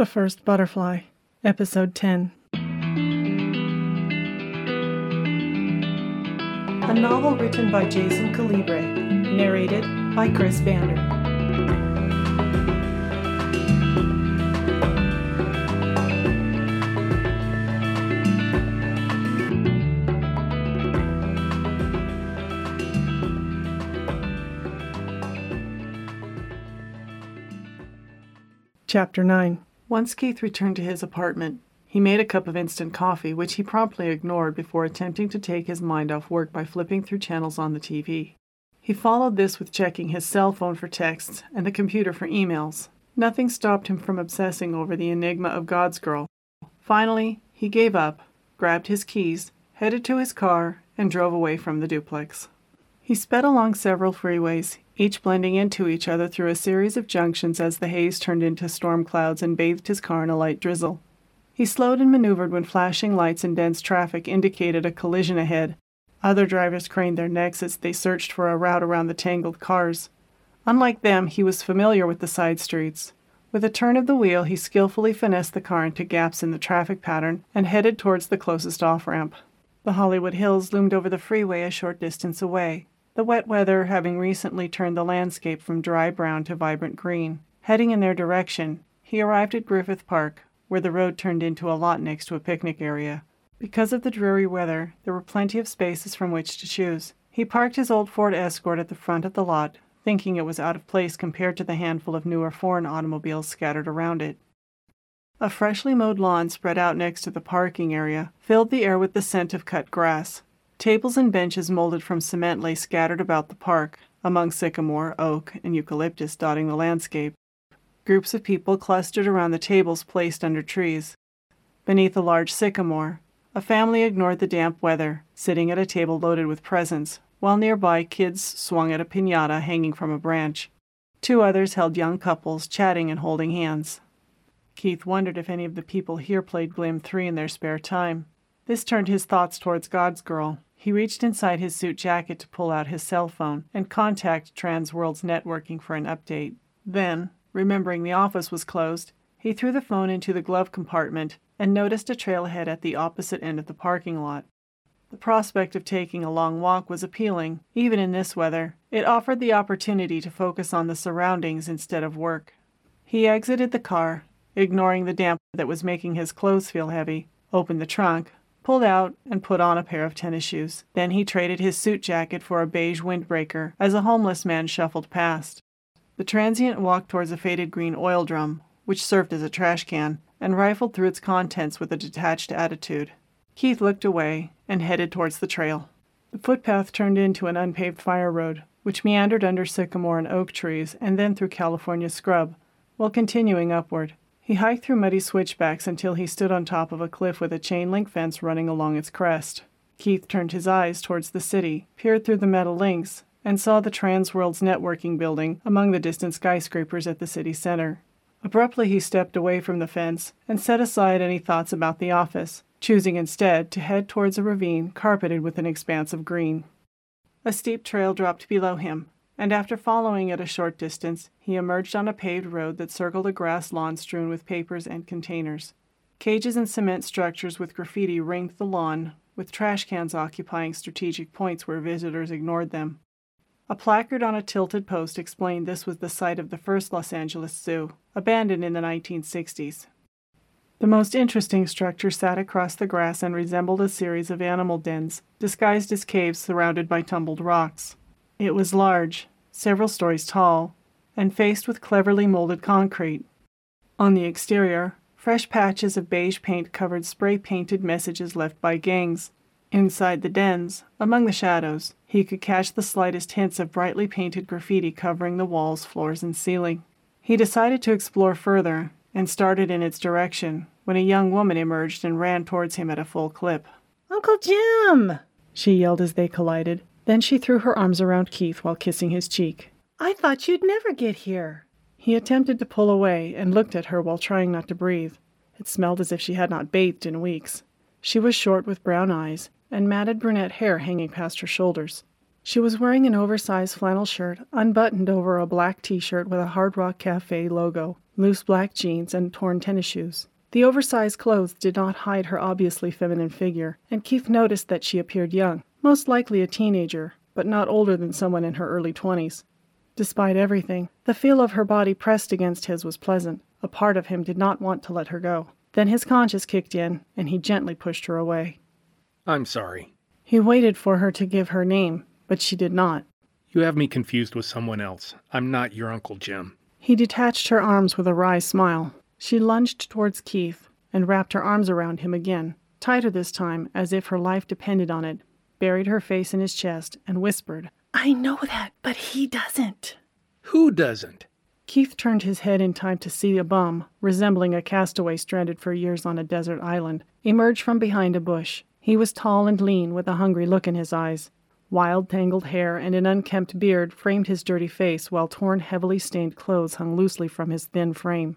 The First Butterfly, Episode 10. A novel written by Jason Calibre, narrated by Chris Bander. Chapter 9 Once Keith returned to his apartment, he made a cup of instant coffee, which he promptly ignored before attempting to take his mind off work by flipping through channels on the TV. He followed this with checking his cell phone for texts and the computer for emails. Nothing stopped him from obsessing over the enigma of God's girl. Finally, he gave up, grabbed his keys, headed to his car, and drove away from the duplex. He sped along several freeways, each blending into each other through a series of junctions as the haze turned into storm clouds and bathed his car in a light drizzle. He slowed and maneuvered when flashing lights and dense traffic indicated a collision ahead. Other drivers craned their necks as they searched for a route around the tangled cars. Unlike them, he was familiar with the side streets. With a turn of the wheel, he skillfully finessed the car into gaps in the traffic pattern and headed towards the closest off ramp. The Hollywood Hills loomed over the freeway a short distance away the wet weather having recently turned the landscape from dry brown to vibrant green. Heading in their direction, he arrived at Griffith Park, where the road turned into a lot next to a picnic area. Because of the dreary weather, there were plenty of spaces from which to choose. He parked his old Ford Escort at the front of the lot, thinking it was out of place compared to the handful of newer foreign automobiles scattered around it. A freshly mowed lawn spread out next to the parking area filled the air with the scent of cut grass. Tables and benches molded from cement lay scattered about the park, among sycamore, oak, and eucalyptus dotting the landscape. Groups of people clustered around the tables placed under trees. Beneath a large sycamore, a family ignored the damp weather, sitting at a table loaded with presents, while nearby kids swung at a pinata hanging from a branch. Two others held young couples chatting and holding hands. Keith wondered if any of the people here played Glim 3 in their spare time. This turned his thoughts towards God's Girl, he reached inside his suit jacket to pull out his cell phone and contact Transworld's networking for an update. Then, remembering the office was closed, he threw the phone into the glove compartment and noticed a trailhead at the opposite end of the parking lot. The prospect of taking a long walk was appealing, even in this weather. It offered the opportunity to focus on the surroundings instead of work. He exited the car, ignoring the damp that was making his clothes feel heavy, opened the trunk, pulled out, and put on a pair of tennis shoes. Then he traded his suit jacket for a beige windbreaker as a homeless man shuffled past. The transient walked towards a faded green oil drum, which served as a trash can, and rifled through its contents with a detached attitude. Keith looked away and headed towards the trail. The footpath turned into an unpaved fire road, which meandered under sycamore and oak trees and then through California scrub, while continuing upward. He hiked through muddy switchbacks until he stood on top of a cliff with a chain link fence running along its crest. Keith turned his eyes towards the city, peered through the metal links, and saw the Transworld's networking building among the distant skyscrapers at the city center. Abruptly, he stepped away from the fence and set aside any thoughts about the office, choosing instead to head towards a ravine carpeted with an expanse of green. A steep trail dropped below him, and after following it a short distance, he emerged on a paved road that circled a grass lawn strewn with papers and containers. Cages and cement structures with graffiti ringed the lawn, with trash cans occupying strategic points where visitors ignored them. A placard on a tilted post explained this was the site of the first Los Angeles Zoo, abandoned in the 1960s. The most interesting structure sat across the grass and resembled a series of animal dens, disguised as caves surrounded by tumbled rocks. It was large, several stories tall, and faced with cleverly molded concrete. On the exterior, fresh patches of beige paint covered spray painted messages left by gangs. Inside the dens, among the shadows, he could catch the slightest hints of brightly painted graffiti covering the walls, floors, and ceiling. He decided to explore further and started in its direction when a young woman emerged and ran towards him at a full clip. Uncle Jim! she yelled as they collided. Then she threw her arms around Keith while kissing his cheek. I thought you'd never get here. He attempted to pull away and looked at her while trying not to breathe. It smelled as if she had not bathed in weeks. She was short with brown eyes and matted brunette hair hanging past her shoulders. She was wearing an oversized flannel shirt unbuttoned over a black t shirt with a Hard Rock Cafe logo. loose black jeans, and torn tennis shoes. The oversized clothes did not hide her obviously feminine figure, and Keith noticed that she appeared young, most likely a teenager, but not older than someone in her early twenties. Despite everything, the feel of her body pressed against his was pleasant. A part of him did not want to let her go. Then his conscience kicked in, and he gently pushed her away. I'm sorry. He waited for her to give her name, but she did not. You have me confused with someone else. I'm not your Uncle Jim. He detached her arms with a wry smile. She lunged towards Keith and wrapped her arms around him again, tighter this time, as if her life depended on it, buried her face in his chest, and whispered, I know that, but he doesn't. Who doesn't? Keith turned his head in time to see a bum, resembling a castaway stranded for years on a desert island, emerge from behind a bush. He was tall and lean, with a hungry look in his eyes. Wild, tangled hair and an unkempt beard framed his dirty face, while torn, heavily stained clothes hung loosely from his thin frame.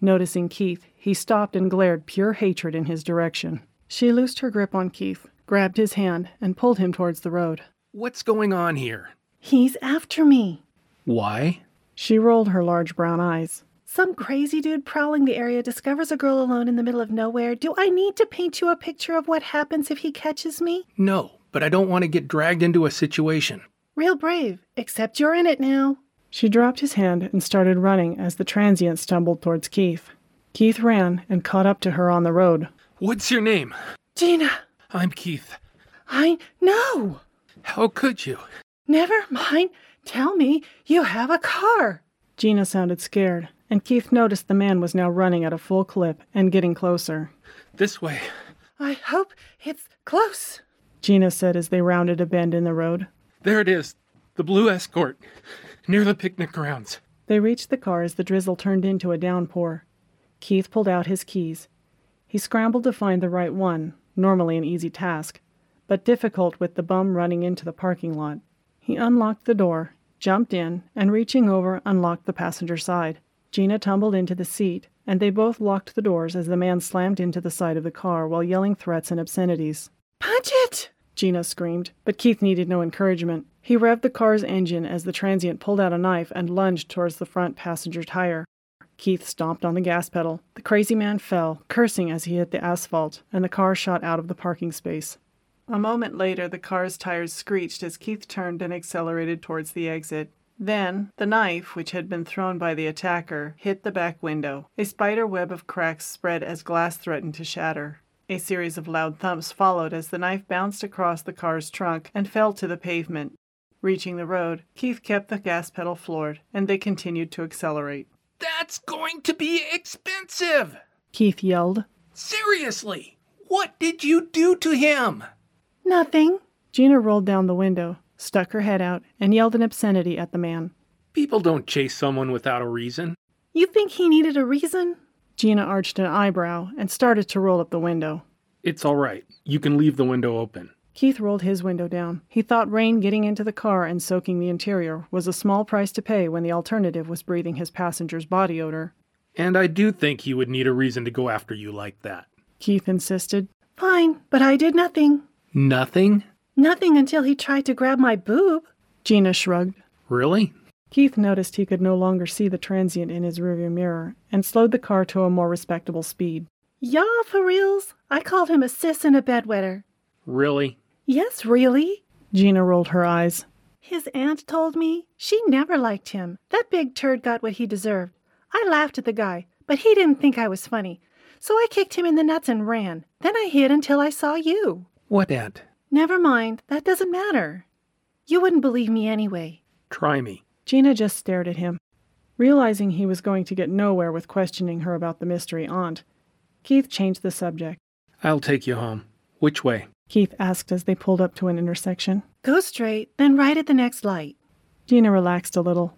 Noticing Keith, he stopped and glared pure hatred in his direction. She loosed her grip on Keith, grabbed his hand, and pulled him towards the road. What's going on here? He's after me. Why? She rolled her large brown eyes. Some crazy dude prowling the area discovers a girl alone in the middle of nowhere. Do I need to paint you a picture of what happens if he catches me? No, but I don't want to get dragged into a situation. Real brave, except you're in it now. She dropped his hand and started running as the transient stumbled towards Keith. Keith ran and caught up to her on the road. What's your name? Gina, I'm Keith. I know. How could you? Never mind. Tell me you have a car. Gina sounded scared, and Keith noticed the man was now running at a full clip and getting closer. This way. I hope it's close. Gina said as they rounded a bend in the road. There it is. The blue escort. Near the picnic grounds. They reached the car as the drizzle turned into a downpour. Keith pulled out his keys. He scrambled to find the right one, normally an easy task, but difficult with the bum running into the parking lot. He unlocked the door, jumped in, and reaching over, unlocked the passenger side. Gina tumbled into the seat, and they both locked the doors as the man slammed into the side of the car while yelling threats and obscenities. Punch it! Gina screamed, but Keith needed no encouragement. He revved the car's engine as the transient pulled out a knife and lunged towards the front passenger tire. Keith stomped on the gas pedal. The crazy man fell, cursing as he hit the asphalt, and the car shot out of the parking space. A moment later, the car's tires screeched as Keith turned and accelerated towards the exit. Then, the knife, which had been thrown by the attacker, hit the back window. A spider web of cracks spread as glass threatened to shatter. A series of loud thumps followed as the knife bounced across the car's trunk and fell to the pavement. Reaching the road, Keith kept the gas pedal floored, and they continued to accelerate. That's going to be expensive! Keith yelled. Seriously! What did you do to him? Nothing. Gina rolled down the window, stuck her head out, and yelled an obscenity at the man. People don't chase someone without a reason. You think he needed a reason? Gina arched an eyebrow and started to roll up the window. It's all right. You can leave the window open. Keith rolled his window down. He thought rain getting into the car and soaking the interior was a small price to pay when the alternative was breathing his passenger's body odor. And I do think he would need a reason to go after you like that. Keith insisted. Fine, but I did nothing. Nothing? Nothing until he tried to grab my boob. Gina shrugged. Really? Keith noticed he could no longer see the transient in his rearview mirror and slowed the car to a more respectable speed. Yeah, for reals. I called him a sis and a bedwetter. Really? Yes, really. Gina rolled her eyes. His aunt told me she never liked him. That big turd got what he deserved. I laughed at the guy, but he didn't think I was funny. So I kicked him in the nuts and ran. Then I hid until I saw you. What aunt? Never mind. That doesn't matter. You wouldn't believe me anyway. Try me. Gina just stared at him. Realizing he was going to get nowhere with questioning her about the mystery aunt, Keith changed the subject. I'll take you home. Which way? Keith asked as they pulled up to an intersection. Go straight, then right at the next light. Gina relaxed a little.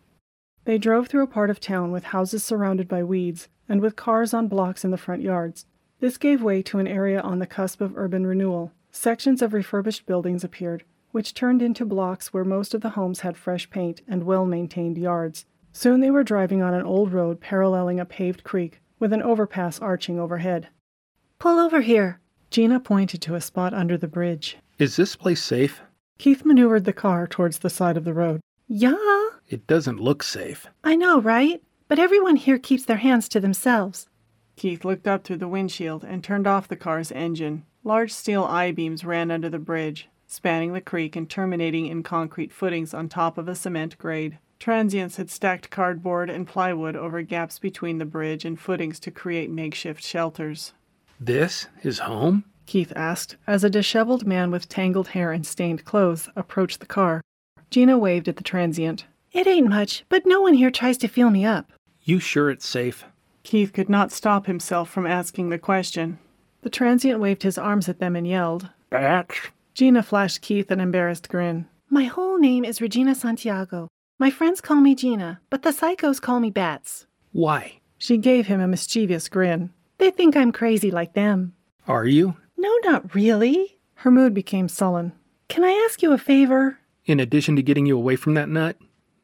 They drove through a part of town with houses surrounded by weeds and with cars on blocks in the front yards. This gave way to an area on the cusp of urban renewal. Sections of refurbished buildings appeared, which turned into blocks where most of the homes had fresh paint and well maintained yards. Soon they were driving on an old road paralleling a paved creek, with an overpass arching overhead. Pull over here. Gina pointed to a spot under the bridge. Is this place safe? Keith maneuvered the car towards the side of the road. Yeah, It doesn't look safe. I know, right? but everyone here keeps their hands to themselves. Keith looked up through the windshield and turned off the car's engine. Large steel I beams ran under the bridge, spanning the creek and terminating in concrete footings on top of a cement grade. Transients had stacked cardboard and plywood over gaps between the bridge and footings to create makeshift shelters. This his home? Keith asked as a disheveled man with tangled hair and stained clothes approached the car. Gina waved at the transient. It ain't much, but no one here tries to feel me up. You sure it's safe? Keith could not stop himself from asking the question. The transient waved his arms at them and yelled. Bats. Gina flashed Keith an embarrassed grin. My whole name is Regina Santiago. My friends call me Gina, but the psychos call me Bats. Why? She gave him a mischievous grin. They think I'm crazy like them. Are you? No, not really. Her mood became sullen. Can I ask you a favor? In addition to getting you away from that nut?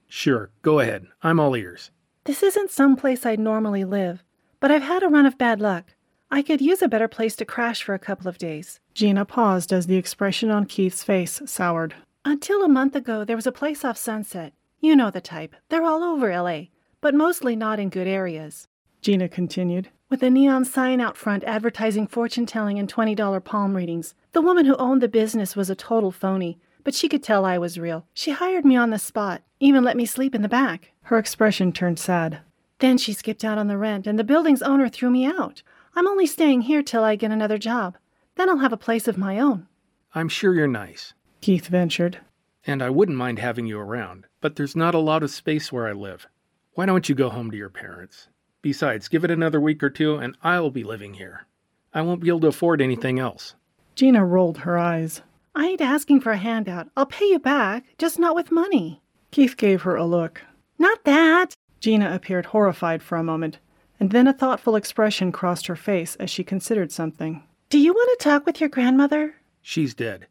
Sure, go ahead. I'm all ears. This isn't some place I'd normally live, but I've had a run of bad luck. I could use a better place to crash for a couple of days. Gina paused as the expression on Keith's face soured. Until a month ago, there was a place off Sunset. You know the type. They're all over LA, but mostly not in good areas. Gina continued. With a neon sign out front advertising fortune telling and $20 palm readings. The woman who owned the business was a total phony, but she could tell I was real. She hired me on the spot, even let me sleep in the back. Her expression turned sad. Then she skipped out on the rent, and the building's owner threw me out. I'm only staying here till I get another job. Then I'll have a place of my own. I'm sure you're nice. Keith ventured. And I wouldn't mind having you around, but there's not a lot of space where I live. Why don't you go home to your parents? Besides, give it another week or two, and I'll be living here. I won't be able to afford anything else. Gina rolled her eyes. I ain't asking for a handout. I'll pay you back, just not with money. Keith gave her a look. Not that. Gina appeared horrified for a moment, and then a thoughtful expression crossed her face as she considered something. Do you want to talk with your grandmother? She's dead.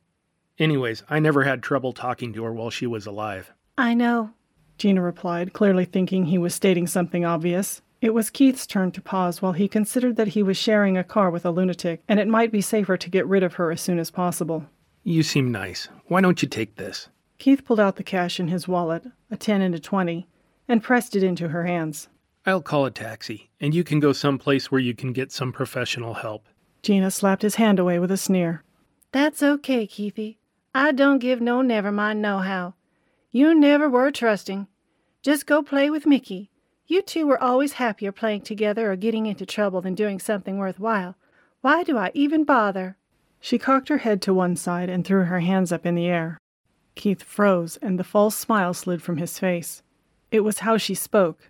Anyways, I never had trouble talking to her while she was alive. I know, Gina replied, clearly thinking he was stating something obvious. It was Keith's turn to pause while he considered that he was sharing a car with a lunatic, and it might be safer to get rid of her as soon as possible. You seem nice. Why don't you take this? Keith pulled out the cash in his wallet, a 10 and a 20, and pressed it into her hands. I'll call a taxi, and you can go someplace where you can get some professional help. Gina slapped his hand away with a sneer. That's okay, Keithy. I don't give no never mind no how. You never were trusting. Just go play with Mickey. You two were always happier playing together or getting into trouble than doing something worthwhile. Why do I even bother? She cocked her head to one side and threw her hands up in the air. Keith froze, and the false smile slid from his face. It was how she spoke.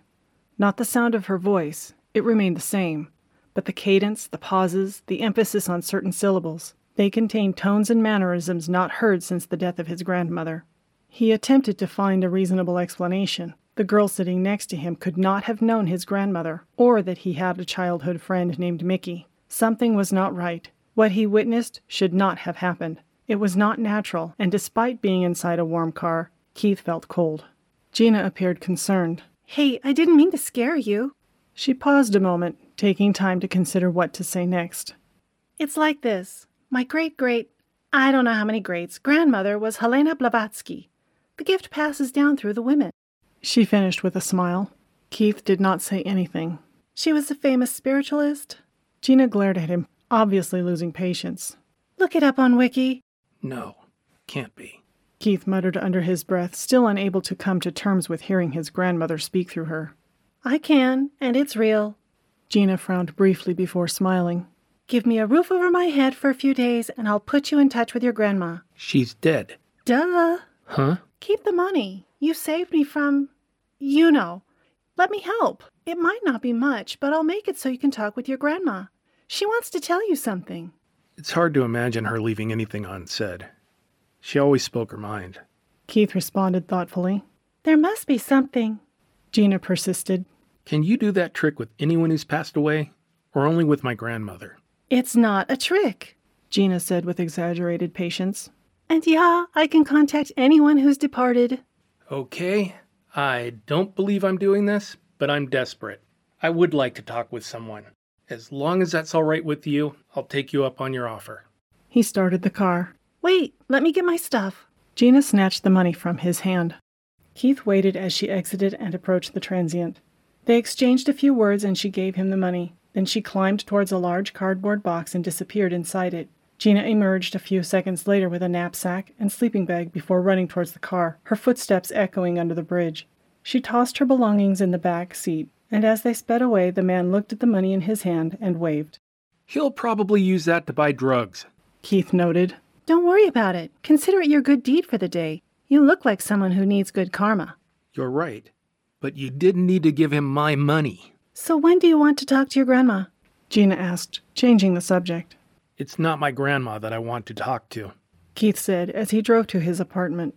Not the sound of her voice, it remained the same, but the cadence, the pauses, the emphasis on certain syllables. They contained tones and mannerisms not heard since the death of his grandmother. He attempted to find a reasonable explanation. The girl sitting next to him could not have known his grandmother, or that he had a childhood friend named Mickey. Something was not right. What he witnessed should not have happened. It was not natural, and despite being inside a warm car, Keith felt cold. Gina appeared concerned. Hey, I didn't mean to scare you. She paused a moment, taking time to consider what to say next. It's like this. My great great, I don't know how many greats, grandmother was Helena Blavatsky. The gift passes down through the women. She finished with a smile. Keith did not say anything. She was a famous spiritualist. Gina glared at him, obviously losing patience. Look it up on Wiki. No, can't be. Keith muttered under his breath, still unable to come to terms with hearing his grandmother speak through her. I can, and it's real. Gina frowned briefly before smiling. Give me a roof over my head for a few days, and I'll put you in touch with your grandma. She's dead. Duh. Huh? Keep the money. You saved me from. You know. Let me help. It might not be much, but I'll make it so you can talk with your grandma. She wants to tell you something. It's hard to imagine her leaving anything unsaid. She always spoke her mind. Keith responded thoughtfully. There must be something. Gina persisted. Can you do that trick with anyone who's passed away? Or only with my grandmother? It's not a trick, Gina said with exaggerated patience. And yeah, I can contact anyone who's departed. Okay, I don't believe I'm doing this, but I'm desperate. I would like to talk with someone. As long as that's all right with you, I'll take you up on your offer. He started the car. Wait, let me get my stuff. Gina snatched the money from his hand. Keith waited as she exited and approached the transient. They exchanged a few words and she gave him the money. Then she climbed towards a large cardboard box and disappeared inside it. Gina emerged a few seconds later with a knapsack and sleeping bag before running towards the car, her footsteps echoing under the bridge. She tossed her belongings in the back seat, and as they sped away, the man looked at the money in his hand and waved. He'll probably use that to buy drugs. Keith noted. Don't worry about it. Consider it your good deed for the day. You look like someone who needs good karma. You're right. But you didn't need to give him my money. So when do you want to talk to your grandma? Gina asked, changing the subject. It's not my grandma that I want to talk to. Keith said as he drove to his apartment.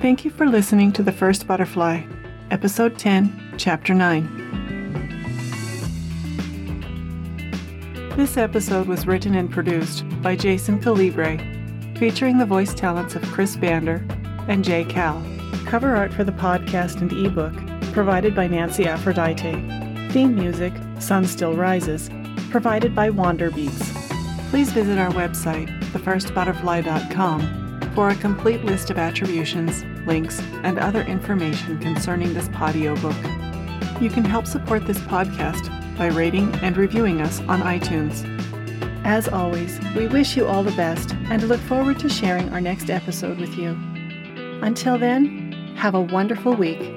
Thank you for listening to The First Butterfly, Episode 10, Chapter 9. This episode was written and produced by Jason Calibre, featuring the voice talents of Chris Bander and Jay Cal. Cover art for the podcast and ebook provided by Nancy Aphrodite. Theme music, Sun Still Rises, provided by Wander Beats. Please visit our website, thefirstbutterfly.com, for a complete list of attributions, links, and other information concerning this podio book. You can help support this podcast by rating and reviewing us on iTunes. As always, we wish you all the best and look forward to sharing our next episode with you. Until then, have a wonderful week.